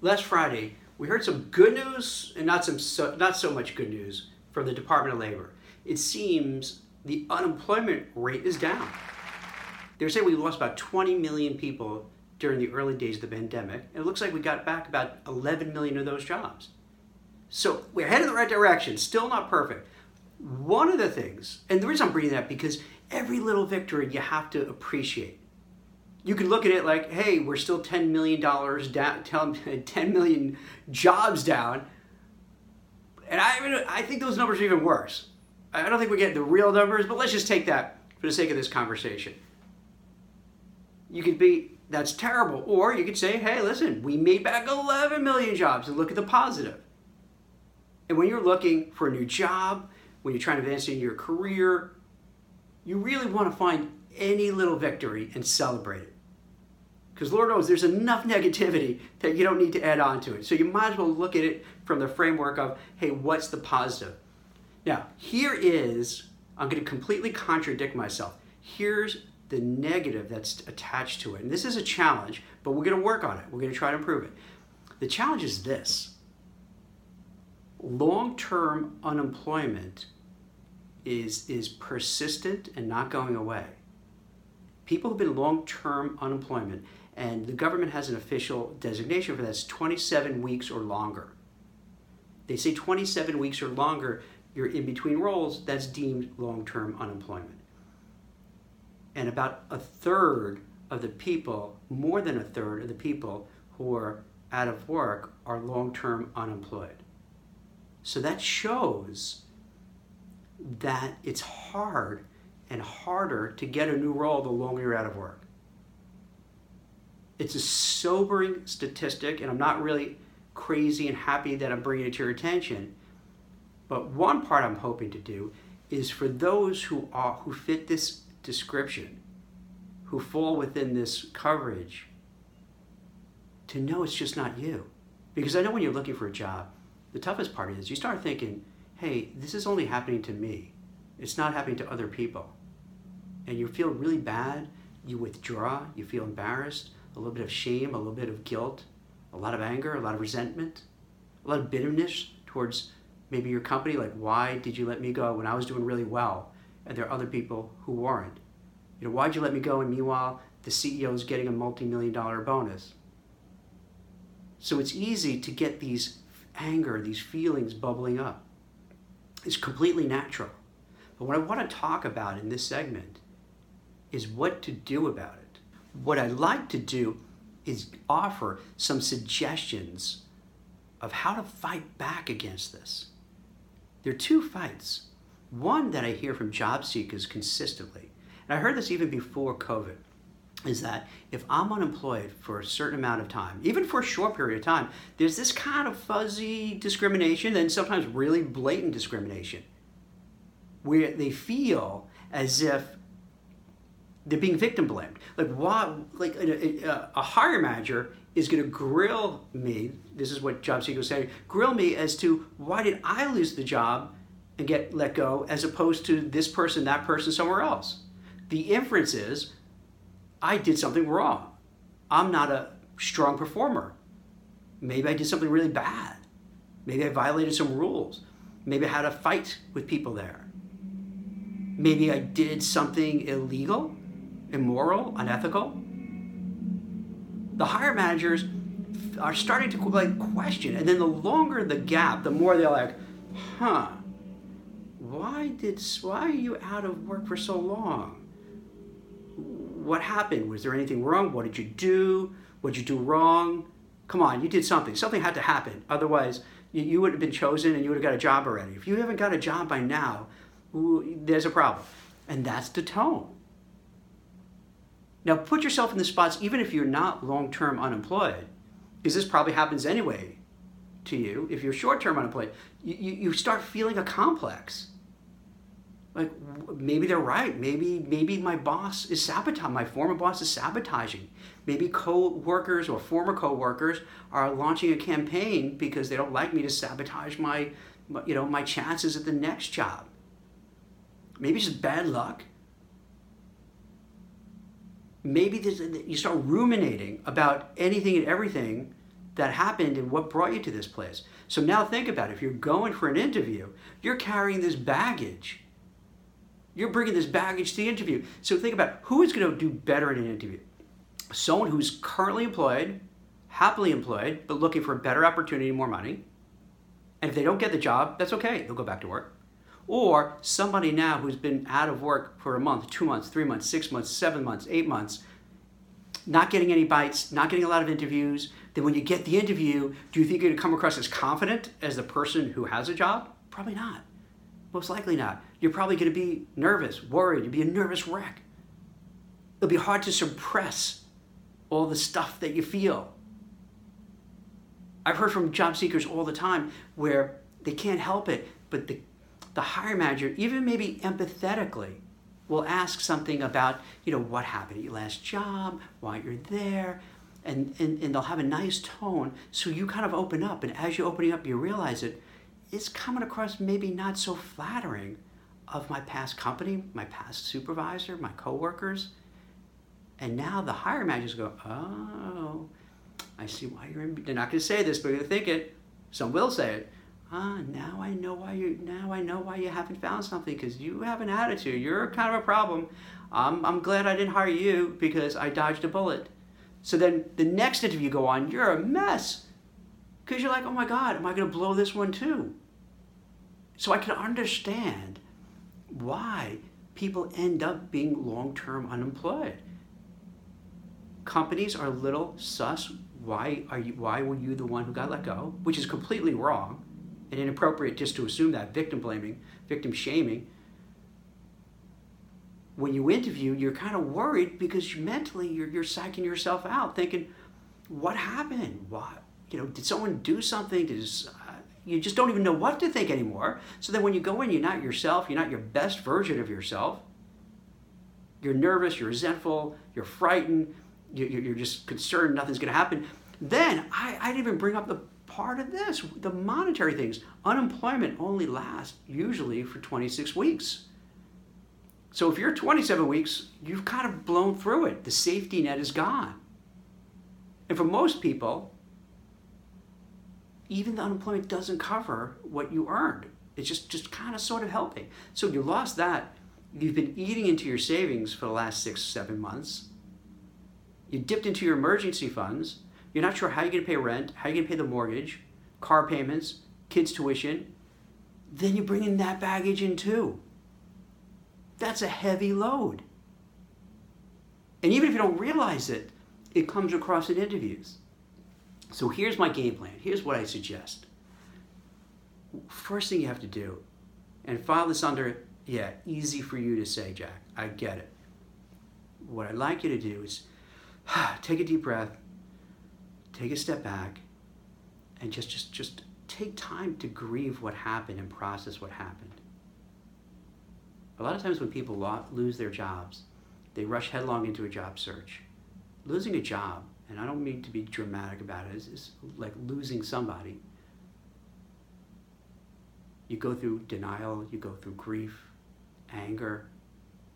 Last Friday, we heard some good news and not some so, not so much good news from the Department of Labor. It seems the unemployment rate is down. They're saying we lost about 20 million people during the early days of the pandemic, and it looks like we got back about 11 million of those jobs. So we're headed in the right direction, still not perfect. One of the things, and the reason I'm bringing that because every little victory you have to appreciate you could look at it like, hey, we're still $10 million down, 10 million jobs down. And I, I think those numbers are even worse. I don't think we're getting the real numbers, but let's just take that for the sake of this conversation. You could be, that's terrible. Or you could say, hey, listen, we made back 11 million jobs and look at the positive. And when you're looking for a new job, when you're trying to advance in your career, you really want to find any little victory and celebrate it. Because Lord knows there's enough negativity that you don't need to add on to it. So you might as well look at it from the framework of, hey, what's the positive? Now, here is, I'm going to completely contradict myself. Here's the negative that's attached to it. And this is a challenge, but we're going to work on it. We're going to try to improve it. The challenge is this long term unemployment is, is persistent and not going away people who've been long-term unemployment, and the government has an official designation for that's 27 weeks or longer. They say 27 weeks or longer, you're in between roles, that's deemed long-term unemployment. And about a third of the people, more than a third of the people who are out of work are long-term unemployed. So that shows that it's hard and harder to get a new role the longer you're out of work. It's a sobering statistic, and I'm not really crazy and happy that I'm bringing it to your attention. But one part I'm hoping to do is for those who are who fit this description, who fall within this coverage, to know it's just not you. Because I know when you're looking for a job, the toughest part is you start thinking, hey, this is only happening to me. It's not happening to other people and you feel really bad, you withdraw, you feel embarrassed, a little bit of shame, a little bit of guilt, a lot of anger, a lot of resentment, a lot of bitterness towards maybe your company, like why did you let me go when I was doing really well and there are other people who weren't? You know, why'd you let me go and meanwhile the CEO is getting a multi-million dollar bonus? So it's easy to get these anger, these feelings bubbling up. It's completely natural. But what I want to talk about in this segment is what to do about it. What I'd like to do is offer some suggestions of how to fight back against this. There are two fights. One that I hear from job seekers consistently, and I heard this even before COVID, is that if I'm unemployed for a certain amount of time, even for a short period of time, there's this kind of fuzzy discrimination and sometimes really blatant discrimination where they feel as if they're being victim blamed. Like why? Like a, a, a manager is going to grill me. This is what job seekers say. Grill me as to why did I lose the job and get let go, as opposed to this person, that person, somewhere else. The inference is, I did something wrong. I'm not a strong performer. Maybe I did something really bad. Maybe I violated some rules. Maybe I had a fight with people there. Maybe I did something illegal immoral, unethical. The higher managers are starting to like question, and then the longer the gap, the more they're like, "Huh? Why did why are you out of work for so long? What happened? Was there anything wrong? What did you do? What did you do wrong? Come on, you did something. Something had to happen. Otherwise, you, you would have been chosen and you would have got a job already. If you haven't got a job by now, there's a problem. And that's the tone. Now put yourself in the spots, even if you're not long-term unemployed, because this probably happens anyway to you. If you're short-term unemployed, you, you, you start feeling a complex. Like maybe they're right. Maybe maybe my boss is sabotaging. My former boss is sabotaging. Maybe co-workers or former co-workers are launching a campaign because they don't like me to sabotage my, you know, my chances at the next job. Maybe it's just bad luck maybe this, you start ruminating about anything and everything that happened and what brought you to this place. So now think about it. If you're going for an interview, you're carrying this baggage. You're bringing this baggage to the interview. So think about who is going to do better in an interview? Someone who's currently employed, happily employed, but looking for a better opportunity, more money. And if they don't get the job, that's okay. They'll go back to work. Or somebody now who's been out of work for a month, two months, three months, six months, seven months, eight months, not getting any bites, not getting a lot of interviews, then when you get the interview, do you think you're to come across as confident as the person who has a job? Probably not. Most likely not. You're probably to be nervous, worried. You'll be a nervous wreck. It'll be hard to suppress all the stuff that you feel. I've heard from job seekers all the time where they can't help it, but the, the hiring manager, even maybe empathetically, will ask something about, you know, what happened at your last job, why you're there, and, and, and they'll have a nice tone. So you kind of open up, and as you're opening up, you realize it, it's coming across maybe not so flattering of my past company, my past supervisor, my coworkers. And now the hiring managers go, oh, I see why you're in. They're not going to say this, but they're going to think it. Some will say it ah, now I know why you now I know why you haven't found something because you have an attitude. You're kind of a problem. Um, I'm glad I didn't hire you because I dodged a bullet. So then the next interview you go on, you're a mess because you're like, oh my God, am I going to blow this one too? So I can understand why people end up being long-term unemployed. Companies are a little sus. Why are you? Why were you the one who got let go? Which is completely wrong and inappropriate just to assume that victim blaming, victim shaming. When you interview, you're kind of worried because you mentally you're, you're psyching yourself out, thinking, what happened? What? You know, did someone do something? Did uh, you just don't even know what to think anymore. So then when you go in, you're not yourself, you're not your best version of yourself. You're nervous, you're resentful, you're frightened, you're just concerned nothing's going to happen. Then I, I didn't even bring up the part of this, the monetary things. Unemployment only lasts usually for 26 weeks. So if you're 27 weeks, you've kind of blown through it. The safety net is gone. And for most people, even the unemployment doesn't cover what you earned. It's just, just kind of sort of helping. So you lost that. You've been eating into your savings for the last six, seven months. You dipped into your emergency funds you're not sure how you're going to pay rent, how you're going to pay the mortgage, car payments, kids' tuition. Then you bring in that baggage in too. That's a heavy load. And even if you don't realize it, it comes across in interviews. So here's my game plan. Here's what I suggest. First thing you have to do, and file this under, yeah, easy for you to say, Jack. I get it. What I'd like you to do is take a deep breath, take a step back and just just just take time to grieve what happened and process what happened. A lot of times when people lose their jobs, they rush headlong into a job search. Losing a job, and I don't mean to be dramatic about it, is like losing somebody. You go through denial, you go through grief, anger,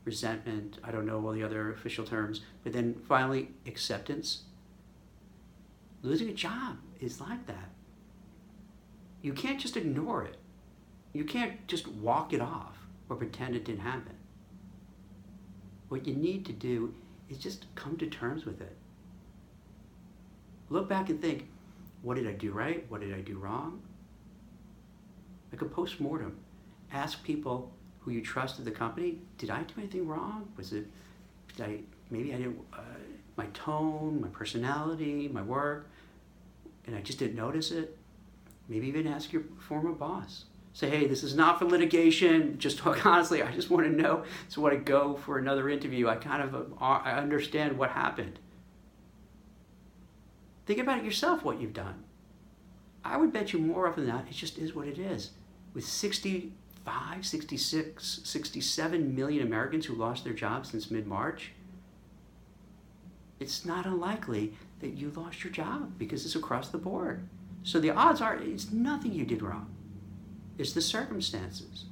resentment, I don't know all the other official terms, but then finally acceptance Losing a job is like that. You can't just ignore it. You can't just walk it off or pretend it didn't happen. What you need to do is just come to terms with it. Look back and think, what did I do right? What did I do wrong? Like a post-mortem. Ask people who you trust at the company, did I do anything wrong? Was it, I, maybe I didn't, uh, my tone, my personality, my work, and I just didn't notice it. Maybe even ask your former boss. Say, hey, this is not for litigation. Just talk honestly. I just want to know. So when I go for another interview, I kind of uh, I understand what happened. Think about it yourself. What you've done. I would bet you more often than not, it just is what it is. With 65, 66, 67 million Americans who lost their jobs since mid March, it's not unlikely that you lost your job because it's across the board. So the odds are it's nothing you did wrong. It's the circumstances.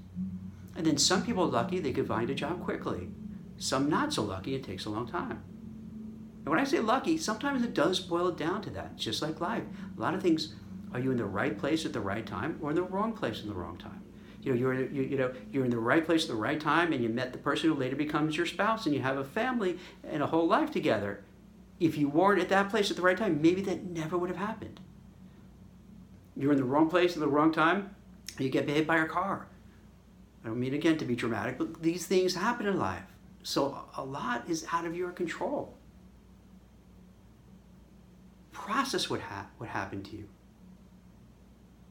And then some people are lucky they could find a job quickly. Some not so lucky, it takes a long time. And when I say lucky, sometimes it does boil down to that. Just like life. A lot of things, are you in the right place at the right time or in the wrong place in the wrong time? You know, you're you, you know you're in the right place at the right time, and you met the person who later becomes your spouse, and you have a family and a whole life together. If you weren't at that place at the right time, maybe that never would have happened. You're in the wrong place at the wrong time, you get hit by a car. I don't mean again to be dramatic, but these things happen in life. So a lot is out of your control. Process what, ha- what happened to you.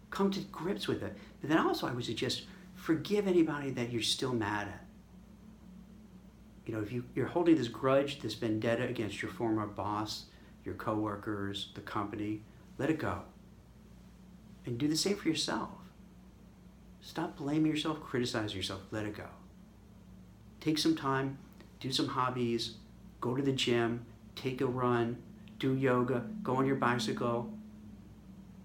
Come to grips with it. But then also, I would suggest forgive anybody that you're still mad at. You know, if you, you're holding this grudge, this vendetta against your former boss, your coworkers, the company, let it go. And do the same for yourself. Stop blaming yourself, criticize yourself, let it go. Take some time, do some hobbies, go to the gym, take a run, do yoga, go on your bicycle,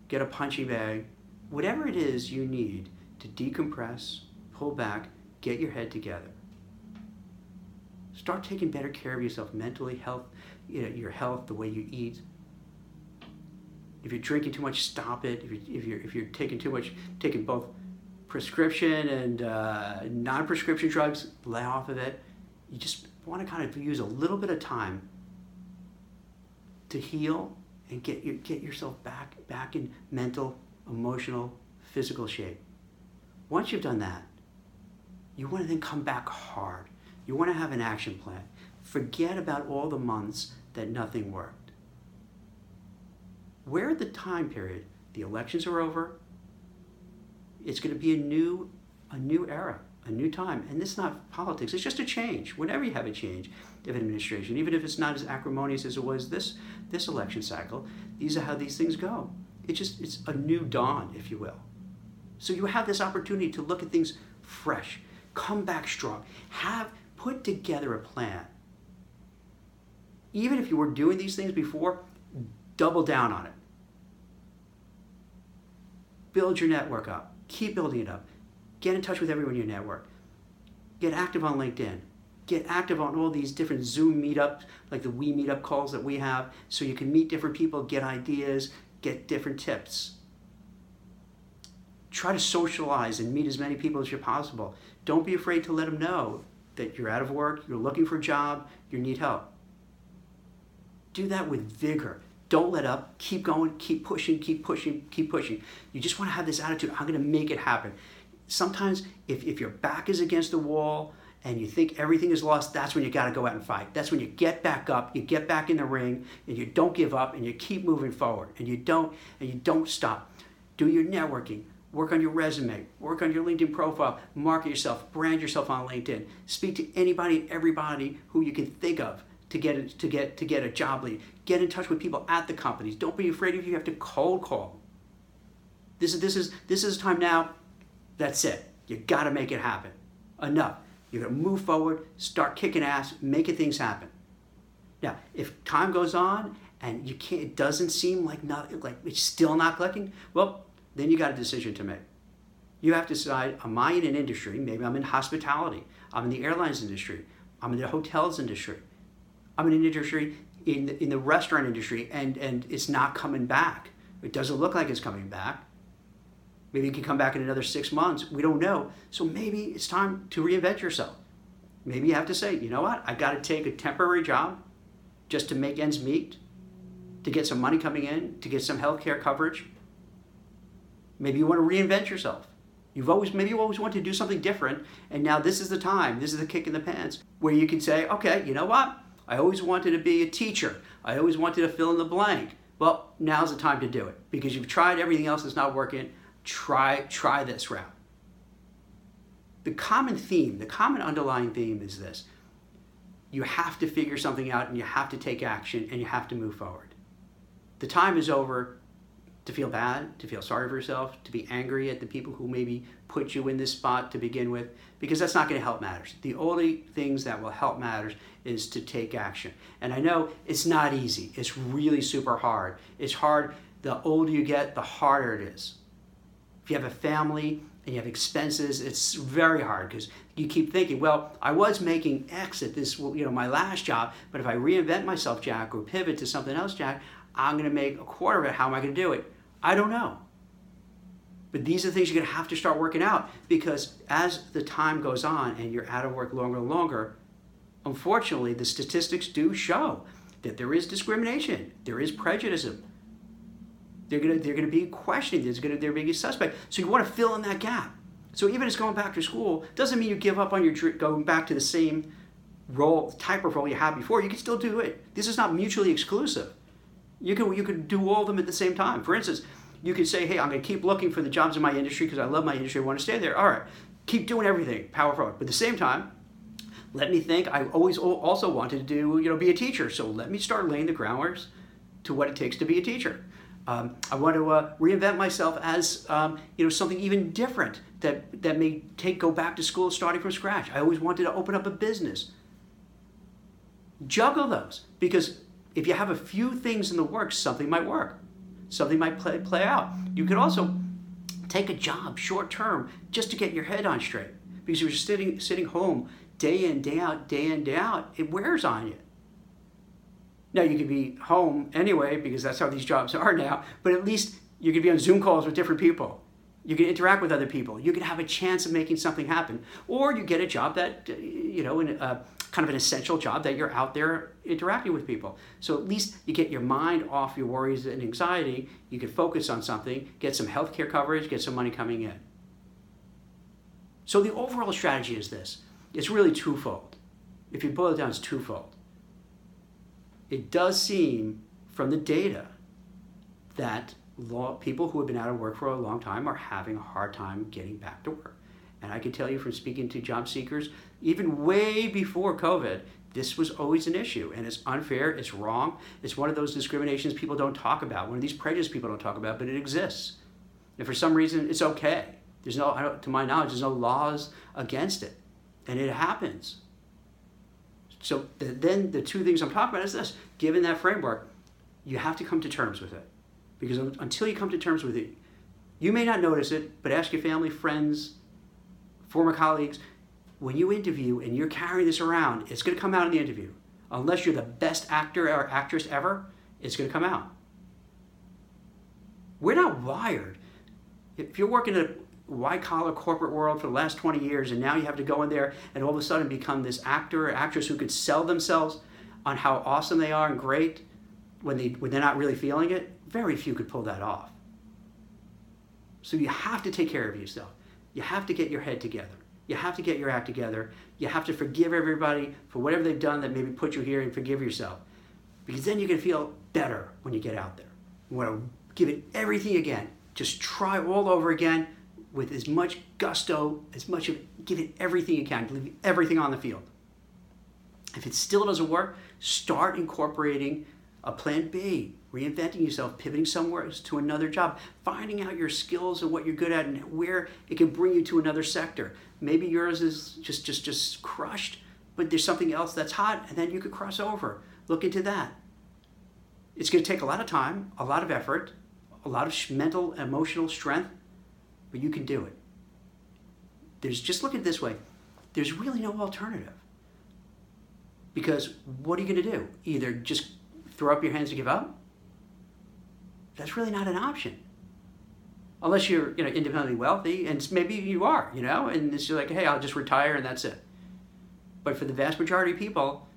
get a punching bag, whatever it is you need to decompress, pull back, get your head together. Start taking better care of yourself mentally, health, you know, your health, the way you eat. If you're drinking too much, stop it. If you're, if you're, if you're taking too much, taking both prescription and uh, non-prescription drugs, lay off of it. You just want to kind of use a little bit of time to heal and get your, get yourself back back in mental, emotional, physical shape. Once you've done that, you want to then come back hard. You want to have an action plan. Forget about all the months that nothing worked. We're at the time period. The elections are over it's going to be a new, a new era, a new time. And this is not politics. It's just a change. Whenever you have a change of administration, even if it's not as acrimonious as it was this this election cycle, these are how these things go. It's just it's a new dawn, if you will. So you have this opportunity to look at things fresh, come back strong, have put together a plan. Even if you were doing these things before, double down on it. Build your network up Keep building it up. Get in touch with everyone in your network. Get active on LinkedIn. Get active on all these different Zoom meetups, like the We Meetup calls that we have, so you can meet different people, get ideas, get different tips. Try to socialize and meet as many people as you possible. Don't be afraid to let them know that you're out of work, you're looking for a job, you need help. Do that with vigor. Don't let up. Keep going. Keep pushing. Keep pushing. Keep pushing. You just want to have this attitude I'm going to make it happen. Sometimes, if, if your back is against the wall and you think everything is lost, that's when you got to go out and fight. That's when you get back up, you get back in the ring, and you don't give up, and you keep moving forward, and you don't and you don't stop. Do your networking. Work on your resume. Work on your LinkedIn profile. Market yourself. Brand yourself on LinkedIn. Speak to anybody and everybody who you can think of to get to get to get a job lead. Get in touch with people at the companies. Don't be afraid if you have to cold call. This is this is this is time now. That's it. You got to make it happen. Enough. You're gonna move forward, start kicking ass, making things happen. Now, if time goes on and you can't, it doesn't seem like not like it's still not clicking. Well, then you got a decision to make. You have to decide: Am I in an industry? Maybe I'm in hospitality. I'm in the airlines industry. I'm in the hotels industry. I'm in an industry in the, in the restaurant industry and and it's not coming back. It doesn't look like it's coming back. Maybe it can come back in another six months. We don't know. So maybe it's time to reinvent yourself. Maybe you have to say, you know what? I've got to take a temporary job just to make ends meet, to get some money coming in, to get some health care coverage. Maybe you want to reinvent yourself. You've always maybe you always wanted to do something different, and now this is the time. This is the kick in the pants where you can say, okay, you know what? I always wanted to be a teacher. I always wanted to fill in the blank. Well, now's the time to do it because you've tried everything else that's not working. Try try this route. The common theme, the common underlying theme is this. You have to figure something out and you have to take action and you have to move forward. The time is over to feel bad, to feel sorry for yourself, to be angry at the people who maybe put you in this spot to begin with, because that's not going to help matters. The only things that will help matters is to take action. And I know it's not easy. It's really super hard. It's hard. The older you get, the harder it is. If you have a family and you have expenses, it's very hard because you keep thinking, well, I was making X at this, you know, my last job, but if I reinvent myself, Jack, or pivot to something else, Jack, I'm going to make a quarter of it. How am I going to do it? I don't know. But these are things you're going to have to start working out because as the time goes on and you're out of work longer and longer, unfortunately, the statistics do show that there is discrimination, there is prejudice. They're going to they're going to be questioning. There's going to they're being a suspect. So you want to fill in that gap. So even as going back to school doesn't mean you give up on your going back to the same role type of role you had before. You can still do it. This is not mutually exclusive. You can you can do all of them at the same time. For instance, you can say, hey, I'm going to keep looking for the jobs in my industry because I love my industry. I want to stay there. All right, keep doing everything, power forward. But at the same time, let me think. I always also wanted to do, you know, be a teacher. So let me start laying the groundwork to what it takes to be a teacher. Um, I want to uh, reinvent myself as um, you know something even different that that may take go back to school starting from scratch. I always wanted to open up a business. Juggle those because if you have a few things in the works, something might work. Something might play, play out. You could also take a job short term just to get your head on straight. Because you're sitting sitting home day in day out day in day out it wears on you. Now you could be home anyway because that's how these jobs are now but at least you could be on zoom calls with different people. You can interact with other people. You can have a chance of making something happen. Or you get a job that you know in a, kind of an essential job that you're out there interacting with people. So at least you get your mind off your worries and anxiety. You can focus on something, get some health care coverage, get some money coming in. So the overall strategy is this it's really twofold. If you boil it down, it's twofold. It does seem from the data that law, people who have been out of work for a long time are having a hard time getting back to work. And I can tell you from speaking to job seekers, even way before COVID, this was always an issue. And it's unfair, it's wrong. It's one of those discriminations people don't talk about, one of these prejudices people don't talk about, but it exists. And for some reason, it's okay. There's no, to my knowledge, there's no laws against it. And it happens. So the, then the two things I'm talking about is this given that framework, you have to come to terms with it. Because until you come to terms with it, you may not notice it, but ask your family, friends, former colleagues, when you interview and you're carrying this around, it's going to come out in the interview. Unless you're the best actor or actress ever, it's going to come out. We're not wired. If you're working in a white collar corporate world for the last 20 years and now you have to go in there and all of a sudden become this actor or actress who could sell themselves on how awesome they are and great when, they, when they're not really feeling it, very few could pull that off. So you have to take care of yourself. You have to get your head together. You have to get your act together. You have to forgive everybody for whatever they've done that maybe put you here and forgive yourself. Because then you can feel better when you get out there. You want to give it everything again. Just try all over again with as much gusto, as much of give it everything you can, leave everything on the field. If it still doesn't work, start incorporating a plan B, reinventing yourself, pivoting somewhere to another job, finding out your skills and what you're good at and where it can bring you to another sector. Maybe yours is just just just crushed, but there's something else that's hot and then you could cross over. Look into that. It's going to take a lot of time, a lot of effort, a lot of mental, emotional strength, but you can do it. There's just look at it this way. There's really no alternative. Because what are you going to do? Either just throw up your hands and give up? That's really not an option. Unless you're, you know, independently wealthy, and maybe you are, you know, and it's like, hey, I'll just retire and that's it. But for the vast majority of people,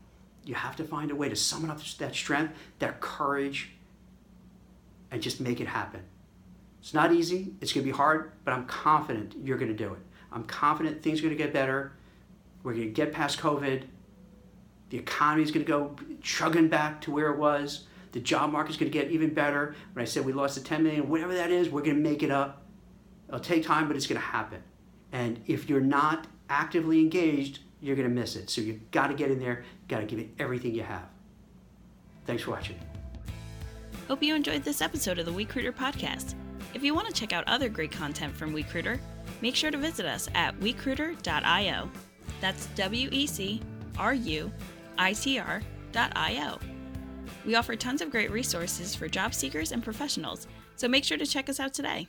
you have to find a way to summon up that strength, that courage, and just make it happen. It's not easy, it's to be hard, but I'm confident you're to do it. I'm confident things are to get better. We're to get past COVID. The economy is going to go chugging back to where it was. The job market is going to get even better. When I said we lost the 10 million, whatever that is, we're going to make it up. It'll take time, but it's going to happen. And if you're not actively engaged, you're going to miss it. So you've got to get in there, you've got to give it everything you have. Thanks for watching. Hope you enjoyed this episode of the WeCruitr podcast. If you want to check out other great content from WeCruitr, make sure to visit us at wecruitr.io. That's W E C R U itr.io. We offer tons of great resources for job seekers and professionals, so make sure to check us out today.